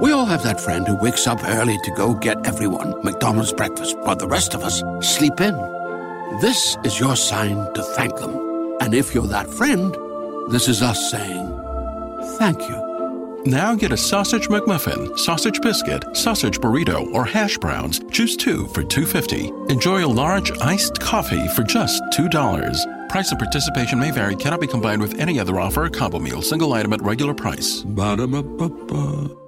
We all have that friend who wakes up early to go get everyone McDonald's breakfast while the rest of us sleep in. This is your sign to thank them. And if you're that friend, this is us saying thank you. Now get a sausage McMuffin, sausage biscuit, sausage burrito, or hash browns. Choose two for $2.50. Enjoy a large iced coffee for just $2. Price of participation may vary, cannot be combined with any other offer or combo meal, single item at regular price. Ba-da-ba-ba-ba.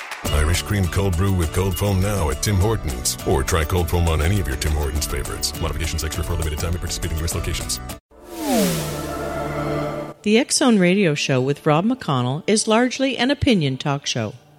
Irish cream cold brew with cold foam now at Tim Hortons. Or try cold foam on any of your Tim Hortons favorites. Modifications extra for a limited time at participating U.S. locations. The X Zone Radio Show with Rob McConnell is largely an opinion talk show.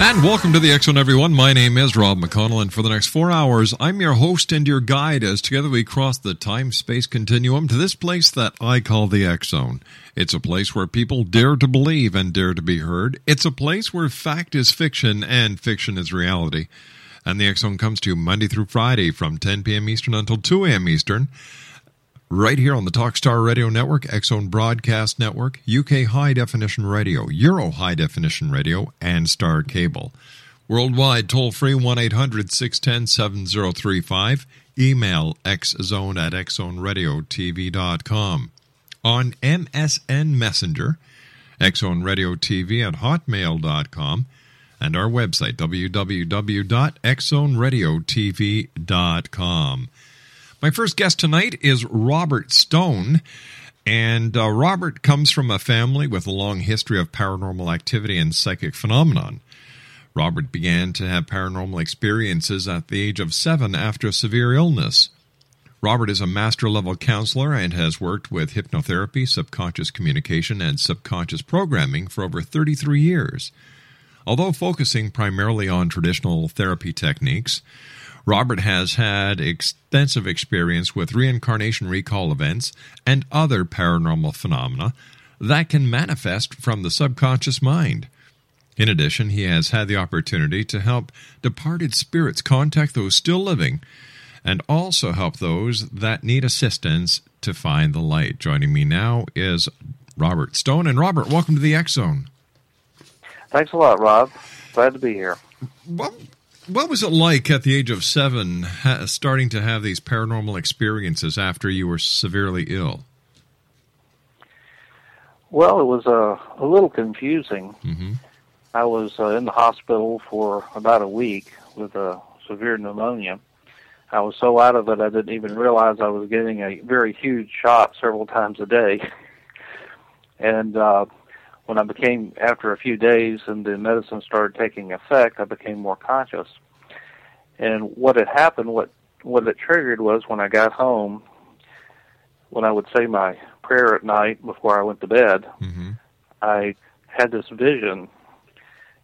And welcome to the X Zone, everyone. My name is Rob McConnell, and for the next four hours, I'm your host and your guide as together we cross the time space continuum to this place that I call the X Zone. It's a place where people dare to believe and dare to be heard. It's a place where fact is fiction and fiction is reality. And the X Zone comes to you Monday through Friday from 10 p.m. Eastern until 2 a.m. Eastern right here on the Talkstar Radio Network, X Zone Broadcast Network, UK High Definition Radio, Euro High Definition Radio, and Star Cable. Worldwide, toll free 1 800 610 7035. Email xzone at xzoneradiotv.com. On MSN Messenger, xzoneradiotv at hotmail.com, and our website, www.xzoneradiotv.com. My first guest tonight is Robert Stone. And uh, Robert comes from a family with a long history of paranormal activity and psychic phenomenon. Robert began to have paranormal experiences at the age of seven after a severe illness. Robert is a master level counselor and has worked with hypnotherapy, subconscious communication, and subconscious programming for over 33 years. Although focusing primarily on traditional therapy techniques, Robert has had extensive experience with reincarnation recall events and other paranormal phenomena that can manifest from the subconscious mind. In addition, he has had the opportunity to help departed spirits contact those still living and also help those that need assistance to find the light. Joining me now is Robert Stone. And Robert, welcome to the X Zone. Thanks a lot, Rob. Glad to be here. What, what was it like at the age of seven, ha- starting to have these paranormal experiences after you were severely ill? Well, it was uh, a little confusing. hmm I was uh, in the hospital for about a week with a severe pneumonia. I was so out of it, I didn't even realize I was getting a very huge shot several times a day. and uh, when I became, after a few days and the medicine started taking effect, I became more conscious. And what had happened, what what it triggered was when I got home, when I would say my prayer at night before I went to bed, hmm I had this vision.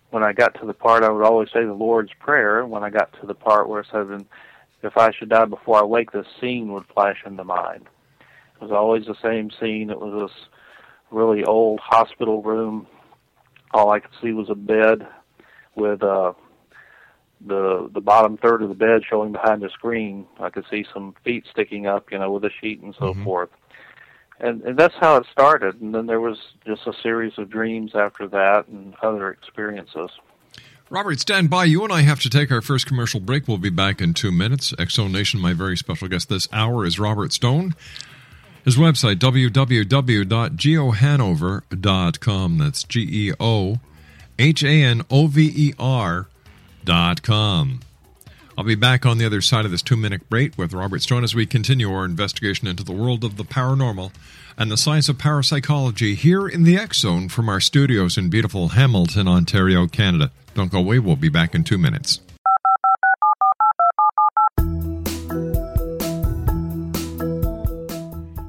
When I got to the part, I would always say the Lord's Prayer. When I got to the part where it said, "And "If I should die before I wake," this scene would flash into mind. It was always the same scene. It was this really old hospital room. All I could see was a bed with uh, the the bottom third of the bed showing behind the screen. I could see some feet sticking up, you know, with a sheet and so forth and and that's how it started and then there was just a series of dreams after that and other experiences Robert, stand by. You and I have to take our first commercial break. We'll be back in two minutes. Exo Nation, my very special guest this hour is Robert Stone. His website, www.geohanover.com. That's G E O H A N O V E R dot com. I'll be back on the other side of this two minute break with Robert Stone as we continue our investigation into the world of the paranormal and the science of parapsychology here in the X Zone from our studios in beautiful Hamilton, Ontario, Canada. Don't go away, we'll be back in two minutes.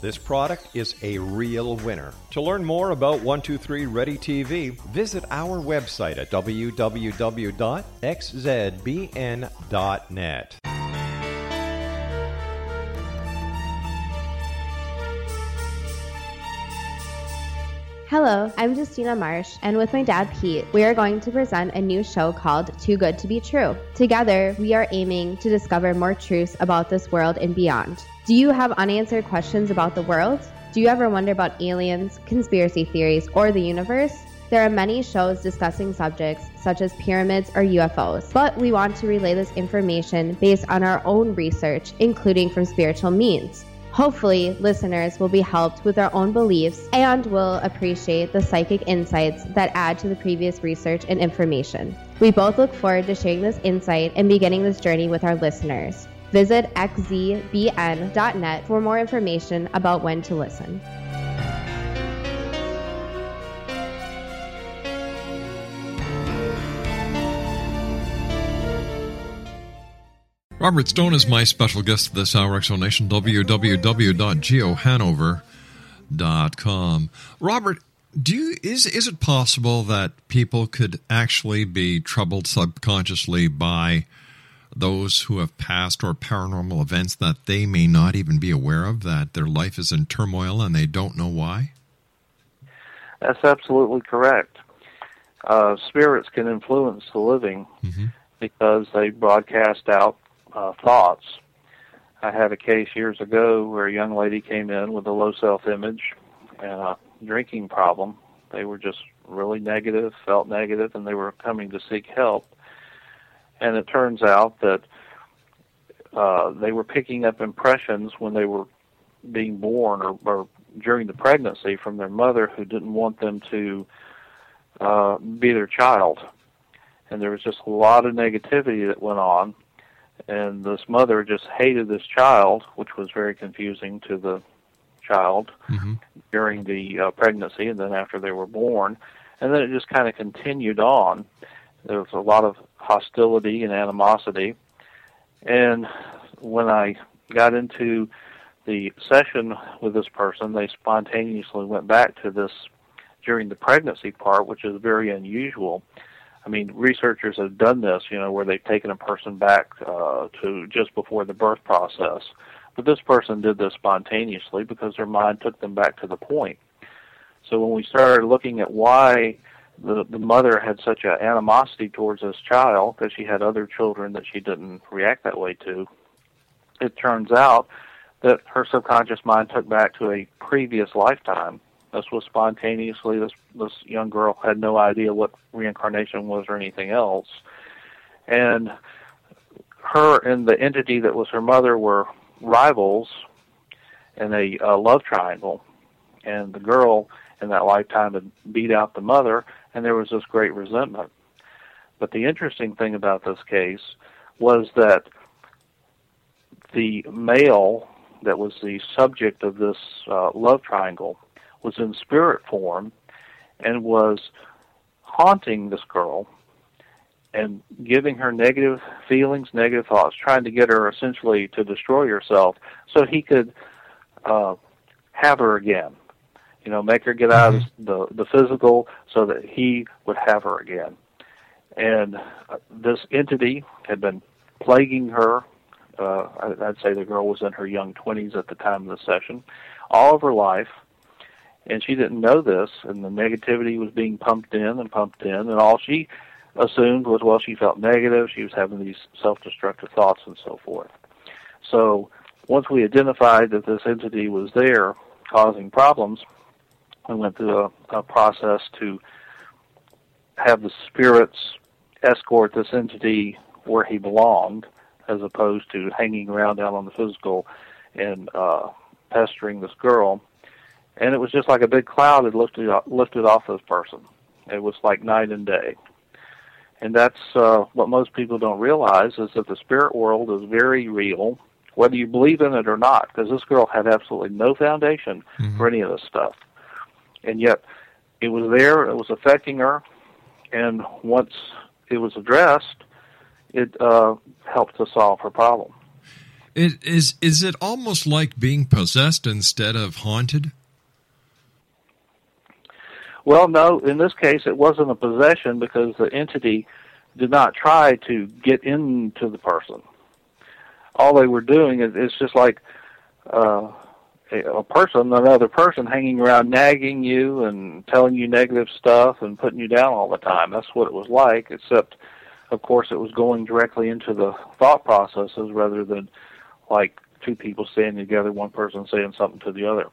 this product is a real winner. To learn more about 123 Ready TV, visit our website at www.xzbn.net. Hello, I'm Justina Marsh, and with my dad Pete, we are going to present a new show called Too Good to Be True. Together, we are aiming to discover more truths about this world and beyond. Do you have unanswered questions about the world? Do you ever wonder about aliens, conspiracy theories, or the universe? There are many shows discussing subjects such as pyramids or UFOs, but we want to relay this information based on our own research, including from spiritual means. Hopefully, listeners will be helped with their own beliefs and will appreciate the psychic insights that add to the previous research and information. We both look forward to sharing this insight and beginning this journey with our listeners. Visit xzbn.net for more information about when to listen. Robert Stone is my special guest this hour, Exonation, www.geohanover.com. Robert, do you, is, is it possible that people could actually be troubled subconsciously by those who have passed or paranormal events that they may not even be aware of, that their life is in turmoil and they don't know why? That's absolutely correct. Uh, spirits can influence the living Mhm. because they broadcast out uh, thoughts. I had a case years ago where a young lady came in with a low self-image and a drinking problem. They were just really negative, felt negative, and they were coming to seek help. And it turns out that uh, they were picking up impressions when they were being born or, or during the pregnancy from their mother who didn't want them to uh, be their child. And there was just a lot of negativity that went on. And this mother just hated this child, which was very confusing to the child Mhm. during the uh, pregnancy and then after they were born. And then it just kind of continued on. There was a lot of hostility and animosity. And when I got into the session with this person, they spontaneously went back to this during the pregnancy part, which is very unusual. I mean, researchers have done this, you know, where they've taken a person back uh, to just before the birth process, But this person did this spontaneously because their mind took them back to the point. So when we started looking at why the the mother had such an animosity towards this child because she had other children that she didn't react that way to, it turns out that her subconscious mind took back to a previous lifetime. This was spontaneously. This this young girl had no idea what reincarnation was or anything else, and her and the entity that was her mother were rivals in a, a love triangle, and the girl in that lifetime had beat out the mother, and there was this great resentment. But the interesting thing about this case was that the male that was the subject of this uh, love triangle was in spirit form and was haunting this girl and giving her negative feelings, negative thoughts, trying to get her essentially to destroy herself so he could uh, have her again. You know, make her get out mm-hmm. of the the physical so that he would have her again. And uh, this entity had been plaguing her. Uh, I'd say the girl was in her young 20s at the time of the session, all of her life, and she didn't know this. And the negativity was being pumped in and pumped in, and all she assumed was, well, she felt negative, she was having these self-destructive thoughts and so forth. So once we identified that this entity was there causing problems, we went through a, a process to have the spirits escort this entity where he belonged, as opposed to hanging around down on the physical and uh, pestering this girl. And it was just like a big cloud had lifted lifted off this person. It was like night and day and that's uh, what most people don't realize is that the spirit world is very real, whether you believe in it or not. Because this girl had absolutely no foundation mm-hmm. for any of this stuff, and yet it was there. It was affecting her, and once it was addressed, it uh, helped to solve her problem. It is is it almost like being possessed instead of haunted? Well, no, in this case, it wasn't a possession because the entity did not try to get into the person. All they were doing is it's just like uh, a, person, another person, hanging around, nagging you and telling you negative stuff and putting you down all the time. That's what it was like, except, of course, it was going directly into the thought processes rather than like two people standing together, one person saying something to the other.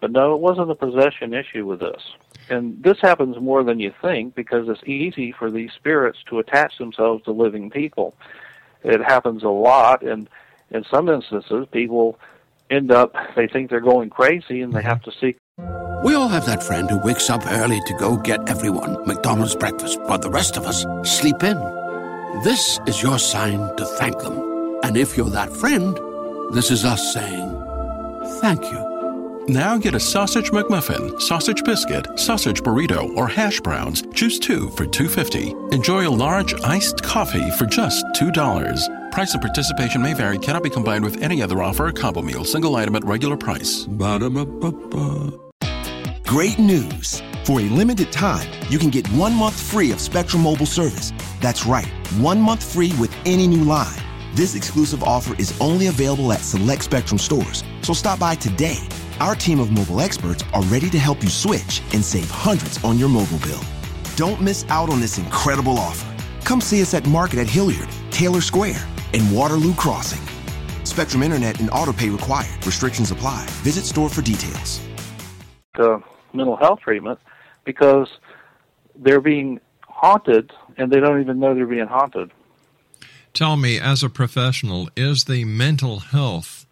But no, it wasn't a possession issue with this. And this happens more than you think because it's easy for these spirits to attach themselves to living people. It happens a lot, and in some instances, people end up, they think they're going crazy and they have to seek. We all have that friend who wakes up early to go get everyone McDonald's breakfast, but the rest of us sleep in. This is your sign to thank them. And if you're that friend, this is us saying thank you. Now get a sausage McMuffin, sausage biscuit, sausage burrito, or hash browns. Choose two for $2.50. Enjoy a large iced coffee for just $2. Price and participation may vary, cannot be combined with any other offer or combo meal, single item at regular price. Ba-da-ba-ba-ba. Great news! For a limited time, you can get one month free of Spectrum Mobile service. That's right, one month free with any new line. This exclusive offer is only available at select Spectrum stores, so stop by today our team of mobile experts are ready to help you switch and save hundreds on your mobile bill. Don't miss out on this incredible offer. Come see us at Market at Hilliard, Taylor Square, and Waterloo Crossing. Spectrum Internet and autopay required. Restrictions apply. Visit store for details. The mental health treatment because they're being haunted and they don't even know they're being haunted. Tell me, as a professional, is the mental health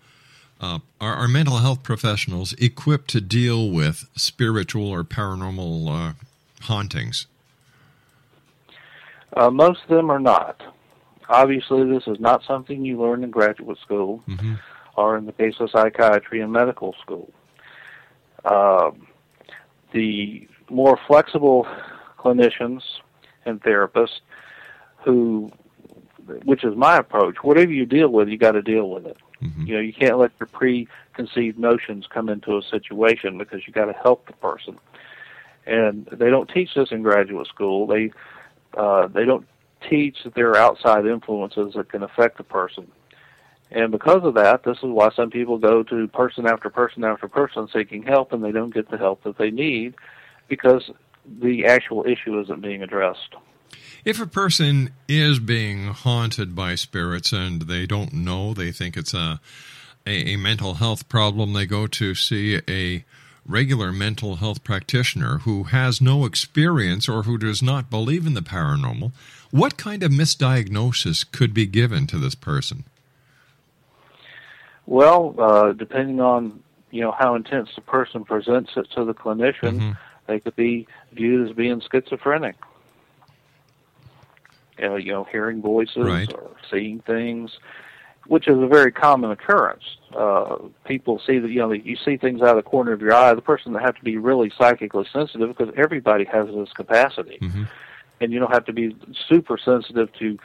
uh, are, are, mental health professionals equipped to deal with spiritual or paranormal uh, hauntings? Uh, most of them are not. Obviously, this is not something you learn in graduate school mm-hmm. or in the case of psychiatry in medical school. Um, the more flexible clinicians and therapists who, which is my approach, whatever you deal with, you got to deal with it. Mm-hmm. You know, you can't let your preconceived notions come into a situation because you got to help the person. And they don't teach this in graduate school. They uh, they don't teach that there are outside influences that can affect a person. And because of that, this is why some people go to person after person after person seeking help and they don't get the help that they need because the actual issue isn't being addressed. If a person is being haunted by spirits and they don't know, they think it's a, a, a mental health problem, they go to see a regular mental health practitioner who has no experience or who does not believe in the paranormal, what kind of misdiagnosis could be given to this person? Well, uh, depending on you know how intense the person presents it to the clinician, Mm-hmm. they could be viewed as being schizophrenic. Uh, you know, hearing voices Right. or seeing things, which is a very common occurrence. Uh, people see that you know you see things out of the corner of your eye. The person that have to be really psychically sensitive because everybody has this capacity, Mm-hmm. and you don't have to be super sensitive to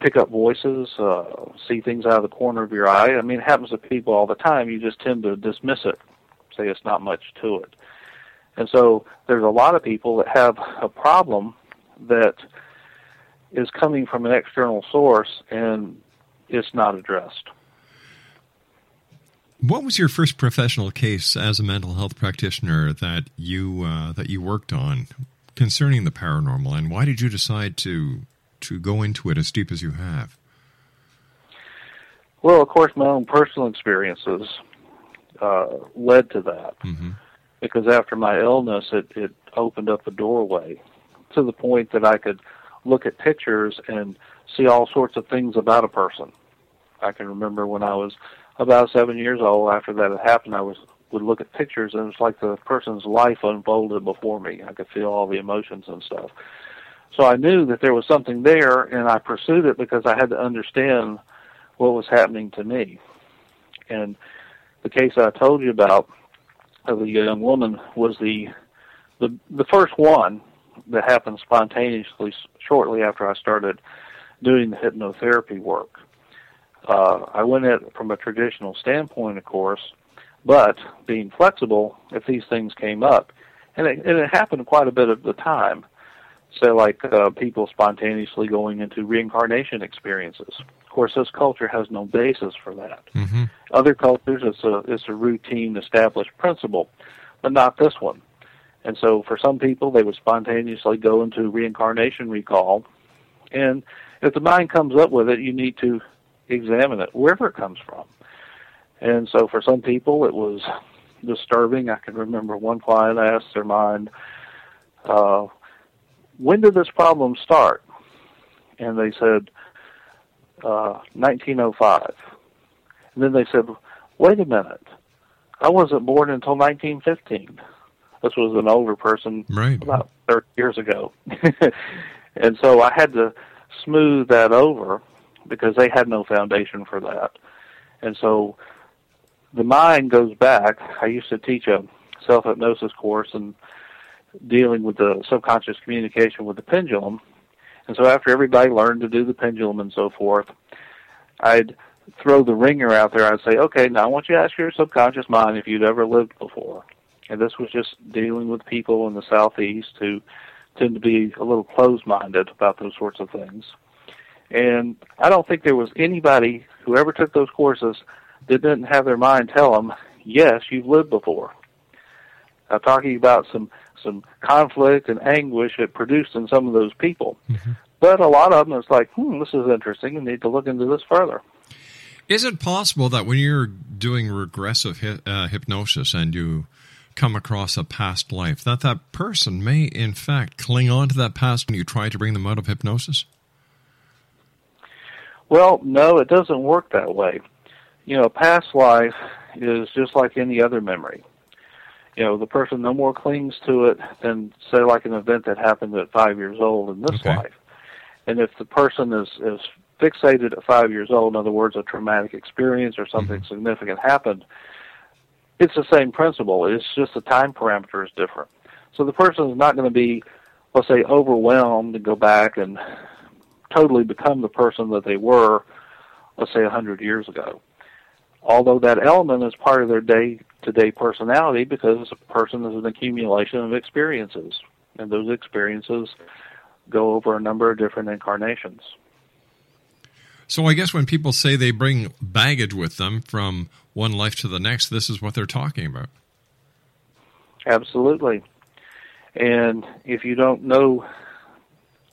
pick up voices, uh, see things out of the corner of your eye. I mean, it happens to people all the time. You just tend to dismiss it, say it's not much to it. And so there's a lot of people that have a problem that is coming from an external source and it's not addressed. What was your first professional case as a mental health practitioner that you uh, that you worked on concerning the paranormal, and why did you decide to to go into it as deep as you have? Well, of course, my own personal experiences uh, led to that. Mm-hmm. because after my illness, it, it opened up a doorway to the point that I could look at pictures and see all sorts of things about a person. I can remember when I was about seven years old. After that had happened, I was would look at pictures and it's like the person's life unfolded before me. I could feel all the emotions and stuff. So I knew that there was something there, and I pursued it because I had to understand what was happening to me. And the case I told you about of the young woman was the the the first one that happened spontaneously shortly after I started doing the hypnotherapy work. Uh, I went at it from a traditional standpoint, of course, but being flexible if these things came up, and it, and it happened quite a bit of the time. Say, like uh, people spontaneously going into reincarnation experiences. Of course, this culture has no basis for that. Mm-hmm. Other cultures, it's a it's a routine, established principle, but not this one. And so, for some people, they would spontaneously go into reincarnation recall, and if the mind comes up with it, you need to examine it wherever it comes from. And so, for some people, it was disturbing. I can remember one client asked their mind, uh, "When did this problem start?" And they said, uh, "1905." And then they said, wait a minute, I wasn't born until 1915. This was an older person Right. about 30 years ago. and so I had to smooth that over because they had no foundation for that. And so the mind goes back. I used to teach a self hypnosis course and dealing with the subconscious communication with the pendulum. And so after everybody learned to do the pendulum and so forth, I'd throw the ringer out there. I'd say, okay, now I want you to ask your subconscious mind if you'd ever lived before. And this was just dealing with people in the southeast who tend to be a little closed-minded about those sorts of things. And I don't think there was anybody who ever took those courses that didn't have their mind tell them, yes, you've lived before. Now, talking about some some conflict and anguish it produced in some of those people. But a lot of them, it's like, hmm, this is interesting. I need to look into this further. Is it possible that when you're doing regressive hy- uh, hypnosis and you come across a past life, that that person may in fact cling on to that past when you try to bring them out of hypnosis? Well, no, it doesn't work that way. You know, past life is just like any other memory. You know, the person no more clings to it than, say, like an event that happened at five years old in this Okay. life. And if the person is, is fixated at five years old, in other words, a traumatic experience or something mm-hmm. significant happened, it's the same principle. It's just the time parameter is different. So the person is not going to be, let's say, overwhelmed and go back and totally become the person that they were, let's say, a hundred years ago. Although that element is part of their day-to-day personality because a person is an accumulation of experiences, and those experiences go over a number of different incarnations. So I guess when people say they bring baggage with them from one life to the next, this is what they're talking about. Absolutely. And if you don't know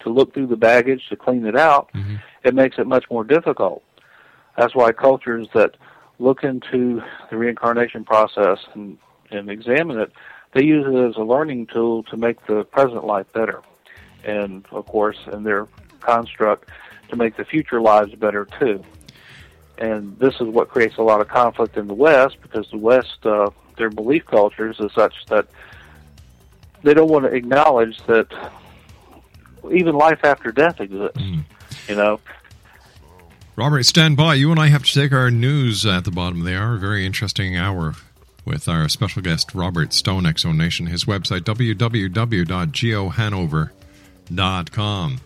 to look through the baggage to clean it out, Mm-hmm. it makes it much more difficult. That's why cultures that look into the reincarnation process and, and examine it, they use it as a learning tool to make the present life better. And of course, in their construct, to make the future lives better too. And this is what creates a lot of conflict in the West because the West, uh, their belief cultures is such that they don't want to acknowledge that even life after death exists. Mm. You know, Robert, stand by. You and I have to take our news at the bottom of the hour. Very interesting hour with our special guest, Robert Stone, Exo Nation. His website, www.geohanover.com.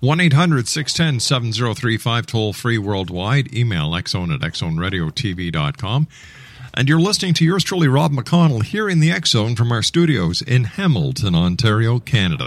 1 800 610 7035, toll free worldwide. Email xzone at xzoneradiotv.com. And you're listening to yours truly, Rob McConnell, here in the X Zone from our studios in Hamilton, Ontario, Canada.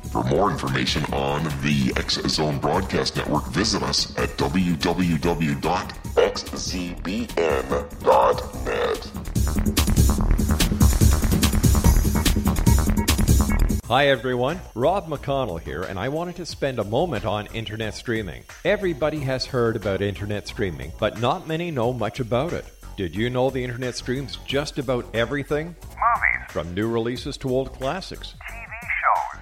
For more information on the X Zone Broadcast Network, visit us at www.xzbn.net. Hi everyone, Rob McConnell here, and I wanted to spend a moment on internet streaming. Everybody has heard about internet streaming, but not many know much about it. Did you know the internet streams just about everything? Movies. From new releases to old classics.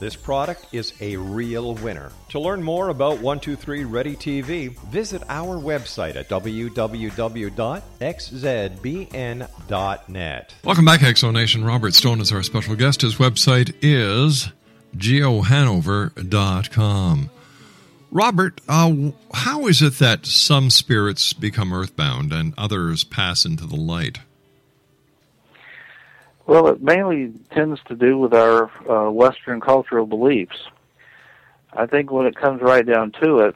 this product is a real winner. To learn more about 123 Ready TV, visit our website at www.xzbn.net. Welcome back, Exo Nation. Robert Stone is our special guest. His website is geohanover.com. Robert, uh, how is it that some spirits become earthbound and others pass into the light? Well, it mainly tends to do with our uh, Western cultural beliefs. I think when it comes right down to it,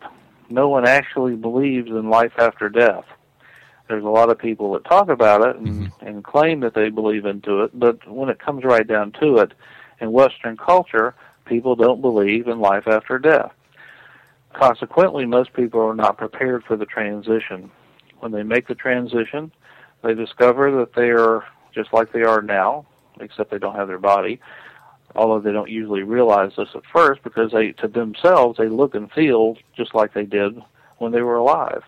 no one actually believes in life after death. There's a lot of people that talk about it and, mm-hmm. and claim that they believe into it, but when it comes right down to it, in Western culture, people don't believe in life after death. Consequently, most people are not prepared for the transition. When they make the transition, they discover that they are just like they are now, except they don't have their body. Although they don't usually realize this at first because they, to themselves, they look and feel just like they did when they were alive.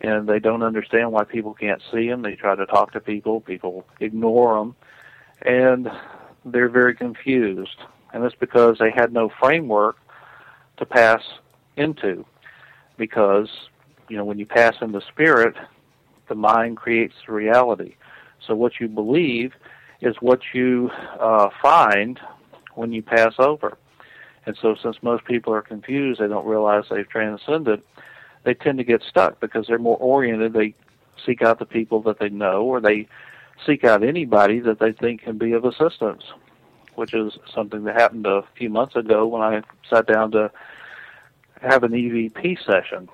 And they don't understand why people can't see them. They try to talk to people. People ignore them. And they're very confused. And it's because they had no framework to pass into. Because, you know, when you pass into spirit, the mind creates reality. So what you believe is what you uh, find when you pass over. And so since most people are confused, they don't realize they've transcended, they tend to get stuck because they're more oriented. They seek out the people that they know or they seek out anybody that they think can be of assistance, which is something that happened a few months ago when I sat down to have an EVP session.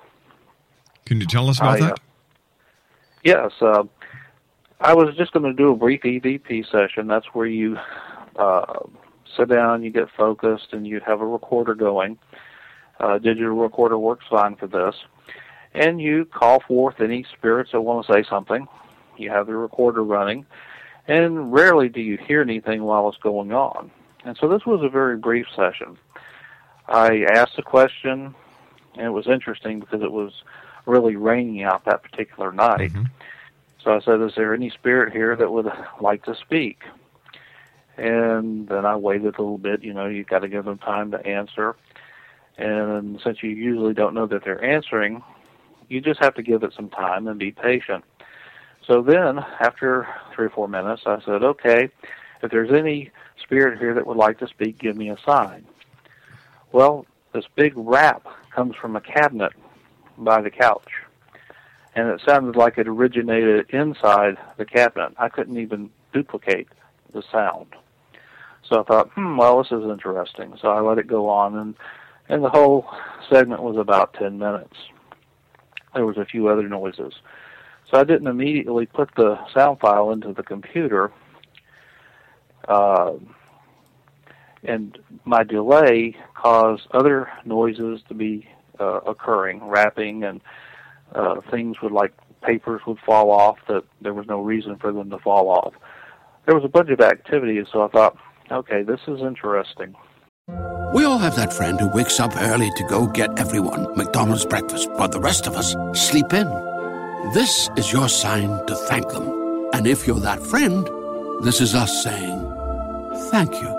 Can you tell us about I, that? Uh, yes. Uh, I was just going to do a brief EVP session. That's where you uh, sit down, you get focused, and you have a recorder going. Uh, digital recorder works fine for this. And you call forth any spirits that want to say something. You have the recorder running. And rarely do you hear anything while it's going on. And so this was a very brief session. I asked a question, and it was interesting because it was really raining out that particular night. So I said, "Is there any spirit here that would like to speak?" And then I waited a little bit. You know, you've got to give them time to answer. And since you usually don't know that they're answering, you just have to give it some time and be patient. So then, after three or four minutes, I said, "Okay, if there's any spirit here that would like to speak, give me a sign." Well, this big rap comes from a cabinet by the couch, and it sounded like it originated inside the cabinet. I couldn't even duplicate the sound. So I thought, hmm, well, this is interesting. So I let it go on, and and the whole segment was about ten minutes. There was a few other noises. So I didn't immediately put the sound file into the computer. Uh, and my delay caused other noises to be uh, occurring, rapping, and uh, things would like papers would fall off that there was no reason for them to fall off. There was a bunch of activity, so I thought, okay, this is interesting. We all have that friend who wakes up early to go get everyone McDonald's breakfast, while the rest of us sleep in. This is your sign to thank them. And if you're that friend, this is us saying thank you.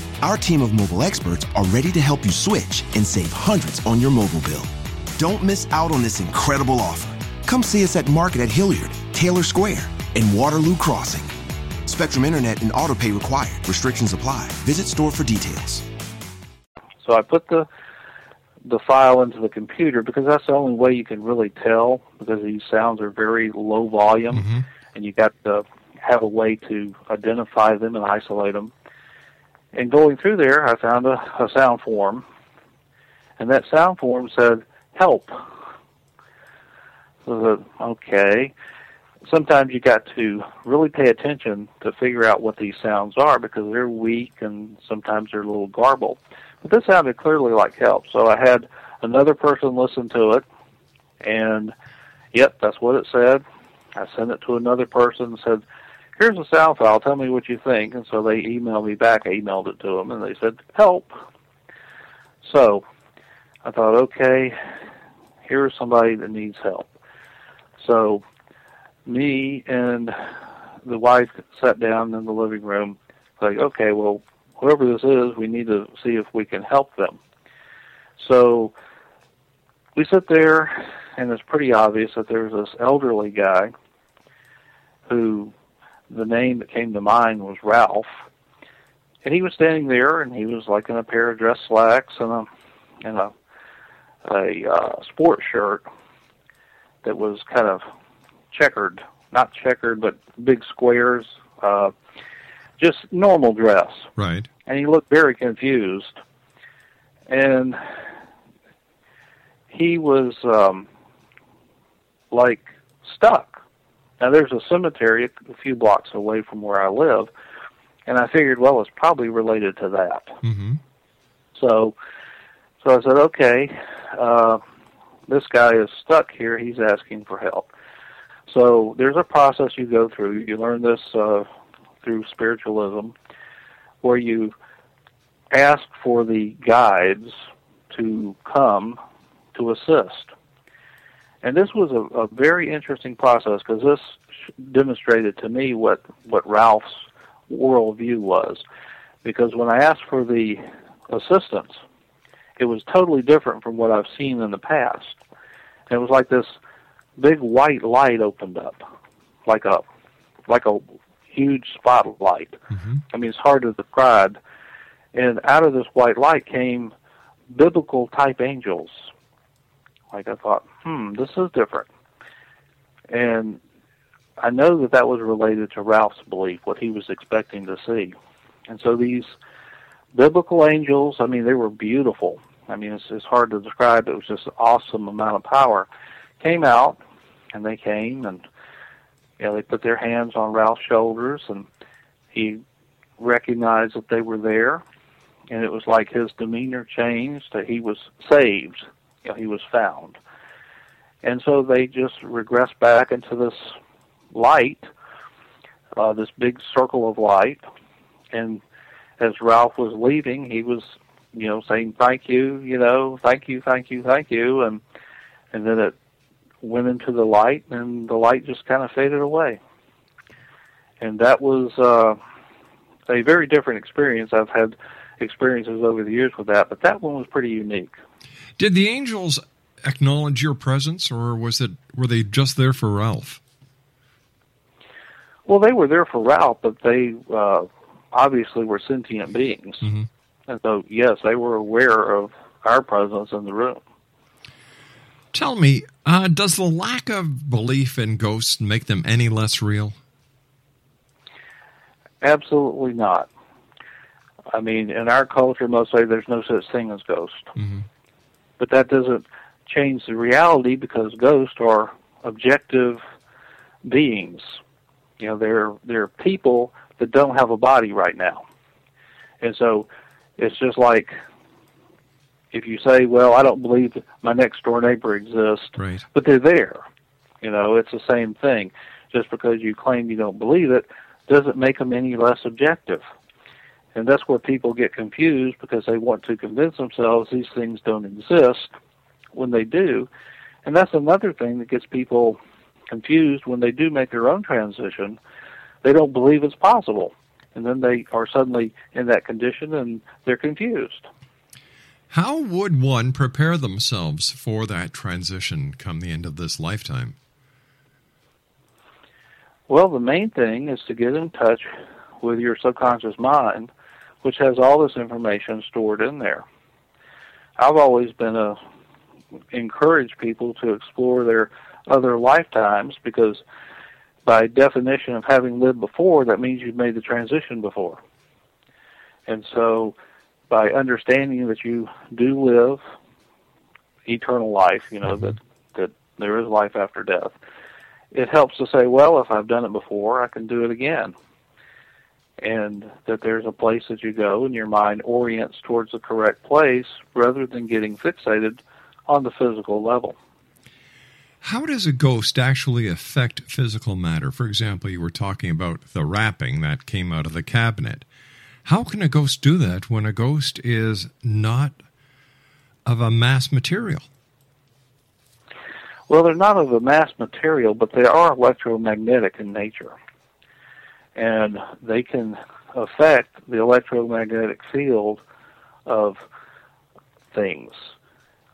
Our team of mobile experts are ready to help you switch and save hundreds on your mobile bill. Don't miss out on this incredible offer. Come see us at Market at Hilliard, Taylor Square, and Waterloo Crossing. Spectrum Internet and auto pay required. Restrictions apply. Visit store for details. So I put the the file into the computer because that's the only way you can really tell because these sounds are very low volume mm-hmm. and you got to have a way to identify them and isolate them. And going through there, I found a, a sound form, and that sound form said "help." So said, okay. Sometimes you got to really pay attention to figure out what these sounds are because they're weak and sometimes they're a little garbled. But this sounded clearly like help, so I had another person listen to it, and yep, that's what it said. I sent it to another person and said, here's a sound file. Tell me what you think. And so they emailed me back. I emailed it to them, and they said, help. So I thought, okay, here's somebody that needs help. So me and the wife sat down in the living room, like, okay, well, whoever this is, we need to see if we can help them. So we sit there, and it's pretty obvious that there's this elderly guy who the name that came to mind was Ralph. And he was standing there, and he was like in a pair of dress slacks and a and a a uh, sports shirt that was kind of checkered, not checkered, but big squares, uh, just normal dress. Right. And he looked very confused, and he was um, like stuck. Now there's a cemetery a few blocks away from where I live, and I figured, well, it's probably related to that. Mm-hmm. So, so I said, okay, uh, this guy is stuck here. He's asking for help. So there's a process you go through. You learn this uh, through spiritualism, where you ask for the guides to come to assist. And this was a, a very interesting process because this demonstrated to me what, what Ralph's worldview was. Because when I asked for the assistance, it was totally different from what I've seen in the past. And it was like this big white light opened up, like a like a huge spotlight. Mm-hmm. I mean, it's hard to describe. And out of this white light came biblical type angels. Like I thought, hmm, this is different. And I know that that was related to Ralph's belief, what he was expecting to see. And so these biblical angels, I mean, they were beautiful. I mean, it's, it's hard to describe. It was just an awesome amount of power. came out, and they came and you know they put their hands on Ralph's shoulders, and he recognized that they were there, and it was like his demeanor changed. That he was saved, you know, he was found, and so they just regressed back into this light, uh, this big circle of light, and as Ralph was leaving, he was, you know, saying thank you, you know, thank you, thank you, thank you, and and then it went into the light, and the light just kind of faded away. And that was uh, a very different experience. I've had experiences over the years with that, but that one was pretty unique. Did the angels acknowledge your presence, or was it were they just there for Ralph? Well, they were there for Ralph, but they uh, obviously were sentient beings, mm-hmm. and so yes, they were aware of our presence in the room. Tell me, uh, does the lack of belief in ghosts make them any less real? Absolutely not. I mean, in our culture, most say there's no such thing as ghosts. Mm-hmm. But that doesn't change the reality because ghosts are objective beings. You know, they're they're people that don't have a body right now, and so it's just like if you say, "Well, I don't believe my next door neighbor exists," right. but they're there. You know, it's the same thing. Just because you claim you don't believe it doesn't make them any less objective. And that's where people get confused because they want to convince themselves these things don't exist when they do. And that's another thing that gets people confused when they do make their own transition. They don't believe it's possible. And then they are suddenly in that condition and they're confused. How would one prepare themselves for that transition come the end of this lifetime? Well, the main thing is to get in touch with your subconscious mind, which has all this information stored in there. I've always been a encourage people to explore their other lifetimes because by definition of having lived before, that means you've made the transition before. And so by understanding that you do live eternal life, you know, mm-hmm. that, that there is life after death, it helps to say, well, if I've done it before, I can do it again. And that there's a place that you go and your mind orients towards the correct place rather than getting fixated on the physical level. How does a ghost actually affect physical matter? For example, you were talking about the wrapping that came out of the cabinet. How can a ghost do that when a ghost is not of a mass material? Well, they're not of a mass material, but they are electromagnetic in nature. And they can affect the electromagnetic field of things.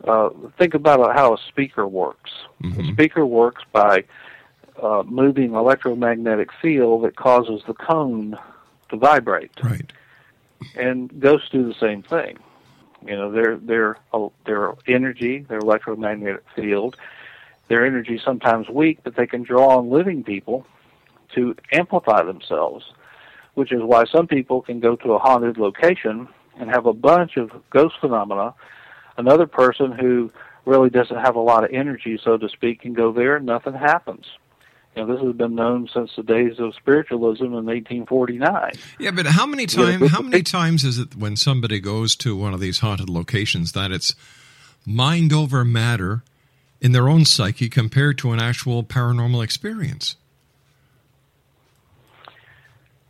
Uh, think about how a speaker works. Mm-hmm. A speaker works by uh, moving electromagnetic field that causes the cone to vibrate. Right. And ghosts do the same thing. You know, their their uh, their energy, their electromagnetic field, their energy is sometimes weak, but they can draw on living people to amplify themselves. Which is why some people can go to a haunted location and have a bunch of ghost phenomena. Another person who really doesn't have a lot of energy, so to speak, can go there and nothing happens. You know, this has been known since the days of spiritualism in 1849. Yeah, but how many times? How many times is it when somebody goes to one of these haunted locations that it's mind over matter in their own psyche compared to an actual paranormal experience?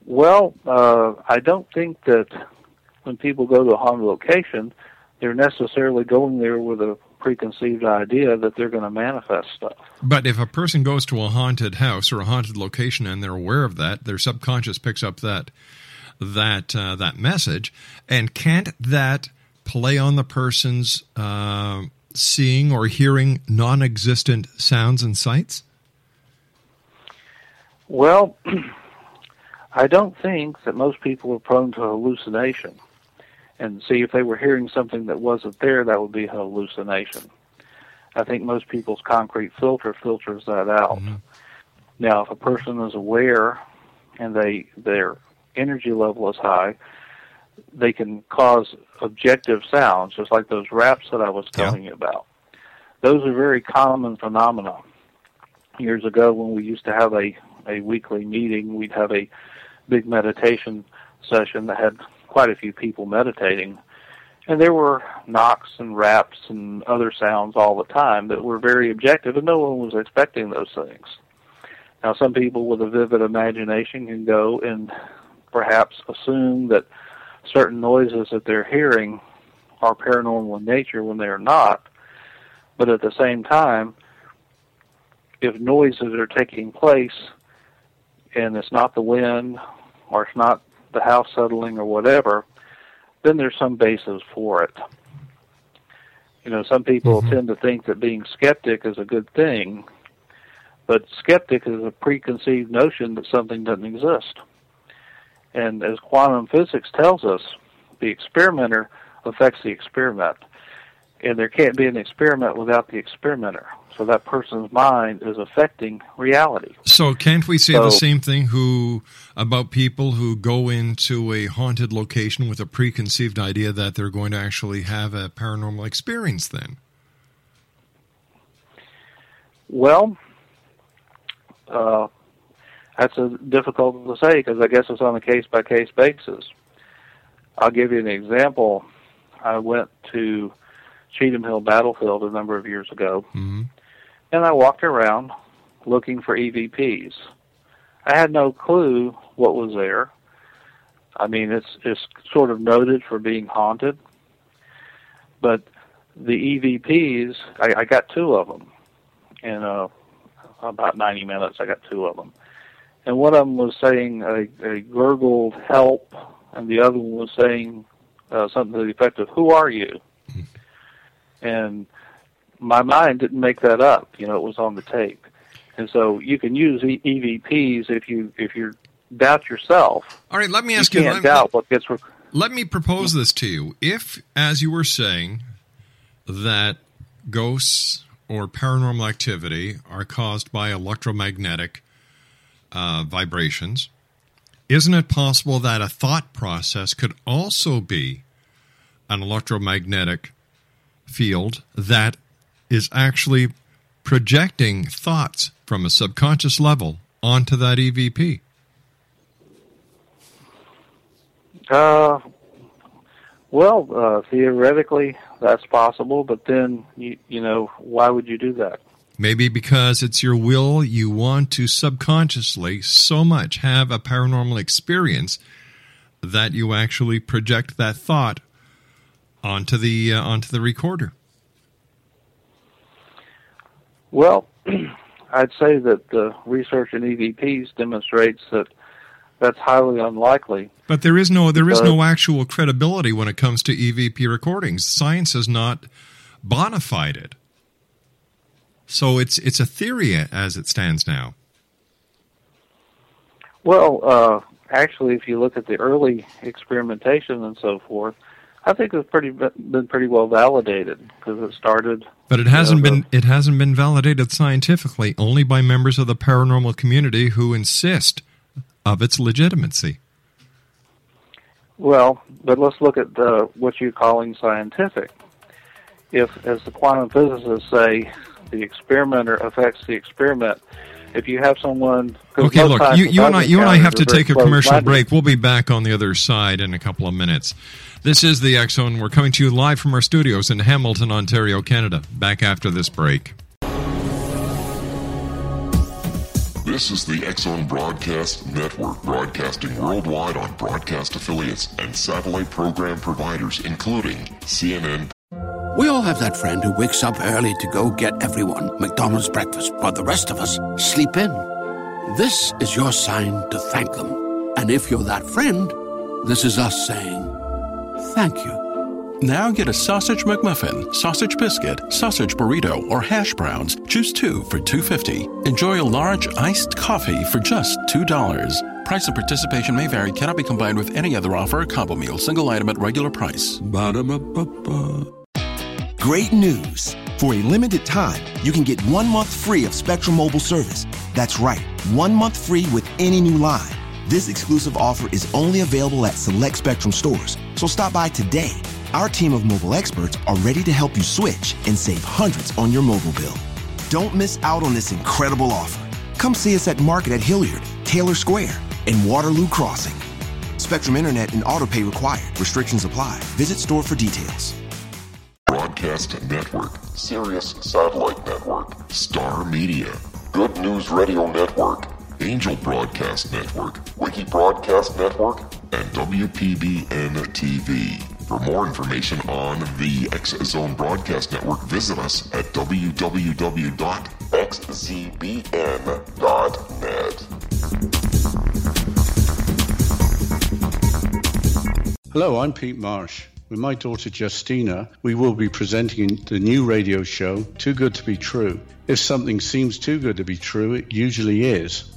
Well, uh, I don't think that when people go to a haunted location, they're necessarily going there with a preconceived idea that they're going to manifest stuff. But if a person goes to a haunted house or a haunted location and they're aware of that, their subconscious picks up that that uh, that message, and can't that play on the person's uh, seeing or hearing non-existent sounds and sights? Well, I don't think that most people are prone to hallucination. And see, if they were hearing something that wasn't there, that would be a hallucination. I think most people's concrete filter filters that out. Mm-hmm. Now, if a person is aware and they their energy level is high, they can cause objective sounds, just like those raps that I was telling you about. those are very common phenomena. Years ago, when we used to have a, a weekly meeting, we'd have a big meditation session that had quite a few people meditating. And there were knocks and raps and other sounds all the time that were very objective, and no one was expecting those things. Now, some people with a vivid imagination can go and perhaps assume that certain noises that they're hearing are paranormal in nature when they are not. But at the same time, if noises are taking place and it's not the wind or it's not the house settling or whatever, then there's some basis for it. You know, some people mm-hmm. tend to think that being skeptic is a good thing, but skeptic is a preconceived notion that something doesn't exist. And as quantum physics tells us, the experimenter affects the experiment. And there can't be an experiment without the experimenter. So that person's mind is affecting reality. So can't we say so, the same thing who about people who go into a haunted location with a preconceived idea that they're going to actually have a paranormal experience then? Well, uh, that's a difficult to say because I guess it's on a case by case basis. I'll give you an example. I went to Cheatham Hill Battlefield a number of years ago, mm-hmm. and I walked around looking for EVPs. I had no clue what was there. I mean, it's it's sort of noted for being haunted, but the EVPs, I, I got two of them in uh, about 90 minutes. I got two of them, and one of them was saying a, a gurgled help, and the other one was saying uh, something to the effect of "Who are you?" And my mind didn't make that up. You know, it was on the tape, and so you can use EVPs if you if you doubt yourself. All right, let me ask you. You can't doubt what gets. Rec- let me propose this to you. If, as you were saying, that ghosts or paranormal activity are caused by electromagnetic uh, vibrations, isn't it possible that a thought process could also be an electromagnetic field that is actually projecting thoughts from a subconscious level onto that EVP? Uh, well, uh, theoretically, that's possible, but then you you know why would you do that? Maybe because it's your will, you want to subconsciously so much have a paranormal experience that you actually project that thought onto the uh, onto the recorder. Well, I'd say that the research in EVPs demonstrates that that's highly unlikely. But there is no there is no actual credibility when it comes to EVP recordings. Science has not bona fide it. So it's it's a theory as it stands now. Well, uh, actually, if you look at the early experimentation and so forth, I think it's pretty been pretty well validated because it started. But it hasn't you know, been it hasn't been validated scientifically only by members of the paranormal community who insist of its legitimacy. Well, but let's look at the, what you're calling scientific. If, as the quantum physicists say, the experimenter affects the experiment, if you have someone. Okay, look, you, you and I, you and I have to take a commercial break. We'll be back on the other side in a couple of minutes. This is the X Zone. We're coming to you live from our studios in Hamilton, Ontario, Canada. Back after this break. This is the X Zone Broadcast Network, broadcasting worldwide on broadcast affiliates and satellite program providers, including CNN. We all have that friend who wakes up early to go get everyone McDonald's breakfast, while the rest of us sleep in. This is your sign to thank them. And if you're that friend, this is us saying thank you. Now get a sausage McMuffin, sausage biscuit, sausage burrito, or hash browns. Choose two for two fifty. Enjoy a large iced coffee for just two dollars. Price and participation may vary. Cannot be combined with any other offer or combo meal. Single item at regular price. Ba-da-ba-ba-ba. Great news! For a limited time, you can get one month free of Spectrum Mobile service. That's right, one month free with any new line. This exclusive offer is only available at select Spectrum stores. So stop by today Our team of mobile experts are ready to help you switch and save hundreds on your mobile bill. Don't miss out on this incredible offer. Come see us at Market at Hilliard, Taylor Square, and Waterloo Crossing. Spectrum Internet and autopay required. Restrictions apply. Visit store for details. Broadcast Network, Sirius Satellite Network, Star Media, Good News Radio Network, Angel Broadcast Network, Wiki Broadcast Network, and WPBN TV. For more information on the X Zone Broadcast Network, visit us at www.xzbn.net. Hello, I'm Pete Marsh. With my daughter Justina, we will be presenting the new radio show, Too Good to Be True. If something seems too good to be true, it usually is.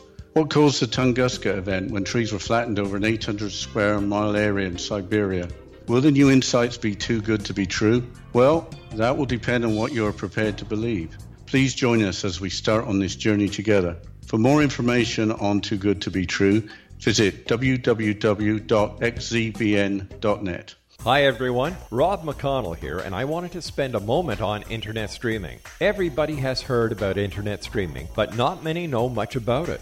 What caused the Tunguska event when trees were flattened over an 800 square mile area in Siberia? Will the new insights be too good to be true? Well, that will depend on what you are prepared to believe. Please join us as we start on this journey together. For more information on Too Good to Be True, visit www.xzbn.net. Hi everyone, Rob McConnell here, and I wanted to spend a moment on internet streaming. Everybody has heard about internet streaming, but not many know much about it.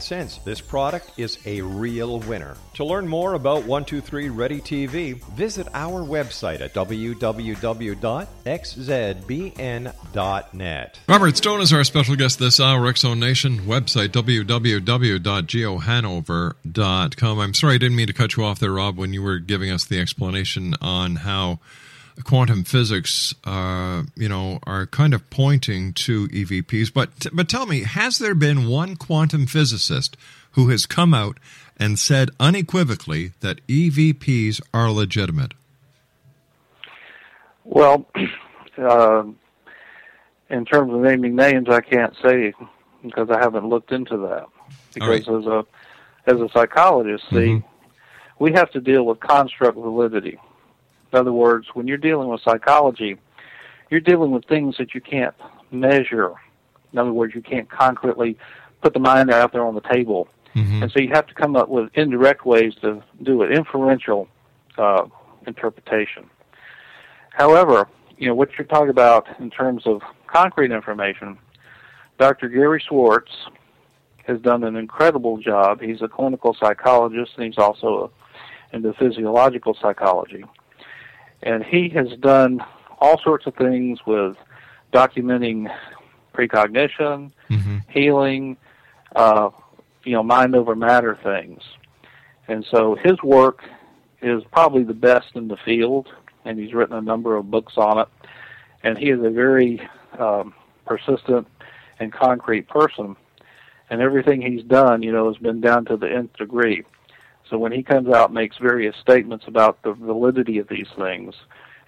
this product is a real winner. To learn more about 123 Ready TV, visit our website at www.xzbn.net. Robert Stone is our special guest this hour, Zone Nation. Website www.geohanover.com. I'm sorry I didn't mean to cut you off there, Rob, when you were giving us the explanation on how quantum physics, uh, you know, are kind of pointing to EVPs. But but tell me, has there been one quantum physicist who has come out and said unequivocally that EVPs are legitimate? Well, uh, in terms of naming names, I can't say because I haven't looked into that. Because right. as a as a psychologist, see, Mhm. we have to deal with construct validity. In other words, when you're dealing with psychology, you're dealing with things that you can't measure. In other words, you can't concretely put the mind out there on the table. Mm-hmm. And so you have to come up with indirect ways to do it, inferential uh, interpretation. However, you know, what you're talking about in terms of concrete information, Dr. Gary Schwartz has done an incredible job. He's a clinical psychologist and he's also a, into physiological psychology. And he has done all sorts of things with documenting precognition, Mm-hmm. healing, uh, you know, mind over matter things. And so his work is probably the best in the field, and he's written a number of books on it. And he is a very um, persistent and concrete person, and everything he's done, you know, has been down to the nth degree. So when he comes out and makes various statements about the validity of these things,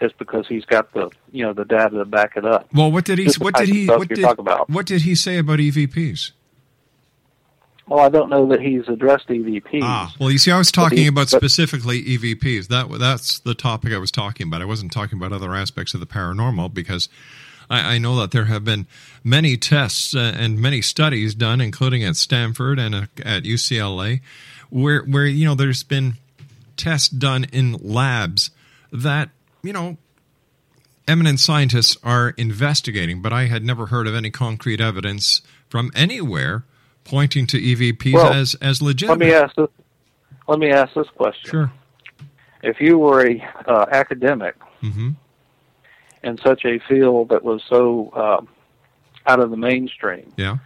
it's because he's got the you know the data to back it up. Well, what did he? What did he? What did? What did he say about EVPs? Well, I don't know that he's addressed EVPs. Ah, well, you see, I was talking he- about but- specifically EVPs. That that's the topic I was talking about. I wasn't talking about other aspects of the paranormal because I, I know that there have been many tests uh, and many studies done, including at Stanford and uh, at UCLA, where where you know there's been tests done in labs that you know eminent scientists are investigating, but I had never heard of any concrete evidence from anywhere pointing to EVPs Well, as as Let legitimate. me ask this. Let me ask this question. Sure. If you were a uh, academic hmm in such a field that was so um, out of the mainstream, Yeah.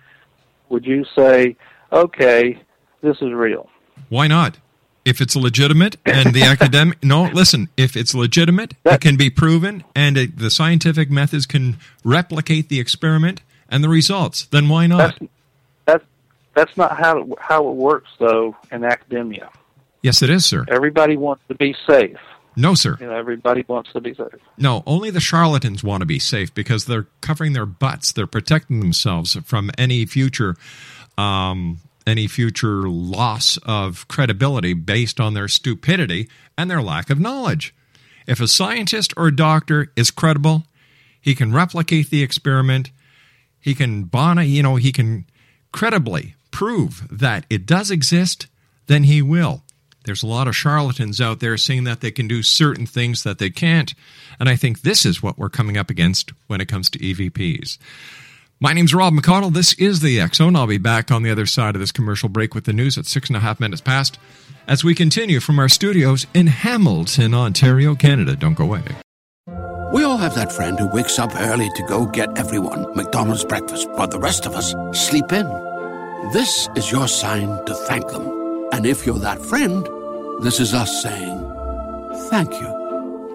would you say, "Okay, this is real"? Why not? If it's legitimate and the academic, no, listen, if it's legitimate, it can be proven and it, the scientific methods can replicate the experiment and the results, then why not? That's that's not how it, how it works though in academia. yes, it is, sir. Everybody wants to be safe. No, sir. You know, everybody wants to be safe. No, only the charlatans want to be safe because they're covering their butts. They're protecting themselves from any future, um, any future loss of credibility based on their stupidity and their lack of knowledge. If a scientist or a doctor is credible, he can replicate the experiment. He can bona, you know, he can credibly prove that it does exist. Then he will. There's a lot of charlatans out there saying that they can do certain things that they can't. And I think this is what we're coming up against when it comes to EVPs. My name's Rob McConnell. This is the Zone. I'll be back on the other side of this commercial break with the news at six and a half minutes past as we continue from our studios in Hamilton, Ontario, Canada. Don't go away. We all have that friend who wakes up early to go get everyone McDonald's breakfast, while the rest of us sleep in. This is your sign to thank them. And if you're that friend, this is us saying thank you.